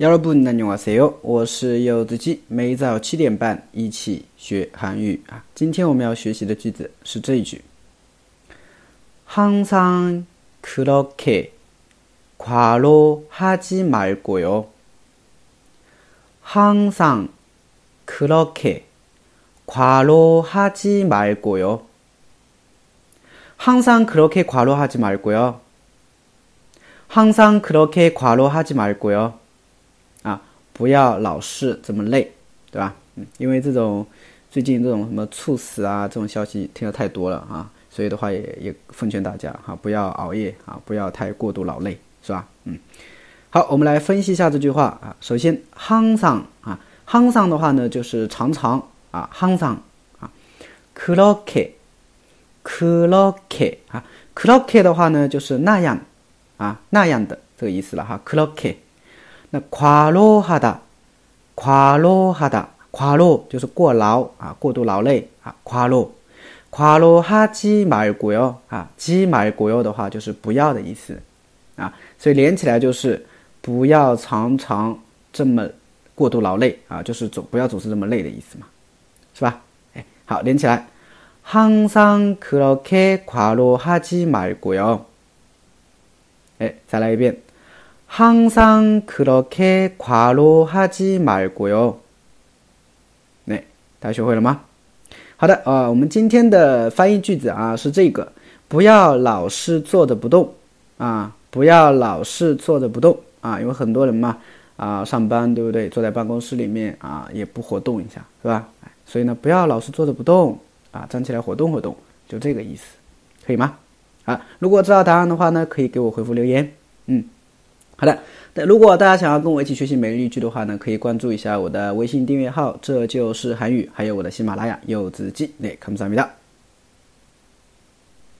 여러분 안녕하세요. 我是柚子鸡，每早七点半一起学韩语啊。今天我们要学习的句子是这一句：항상그렇게과로하지말고요。항상그렇게과로하지말고요。항상그렇게과로하지말고요。 항상그렇게과로하지말고요啊， 不要老是这么累，对吧？嗯，因为这种最近这种什么猝死啊这种消息听得太多了啊，所以的话也也奉劝大家哈，不要熬夜啊，不要太过度劳累，是吧？嗯，好，我们来分析一下这句话啊。首先，항상啊，항상的话呢就是常常啊，항상啊，그렇 게， 그렇게啊，그렇게的话呢就是那样。啊，那样的这个意思了哈。그렇 게， 那과로하 다， 과로하 다， 과로就是过劳啊，过度劳累啊。과로과로하지말고 요， 啊，지말고요的话就是不要的意思啊，所以连起来就是不要常常这么过度劳累啊，就是总不要总是这么累的意思嘛，是吧？哎，好，连起来，항상그렇게과로하지말고 요。 哎，再来一遍， 항상그렇게과로하지말고 요。 哎，大家学会了吗？好的啊，我们今天的翻译句子啊是这个：不要老是坐着不动啊，不要老是坐着不动啊，因为很多人嘛啊上班对不对？坐在办公室里面啊也不活动一下是吧？所以呢，不要老是坐着不动啊，站起来活动活动，就这个意思，可以吗？啊，如果知道答案的话呢，可以给我回复留言。嗯， 好的。那如果大家想要跟我一起学习每日一句的话呢，可以关注一下我的微信订阅号，这就是韩语，还有我的喜马拉雅柚子记。那，감사합니다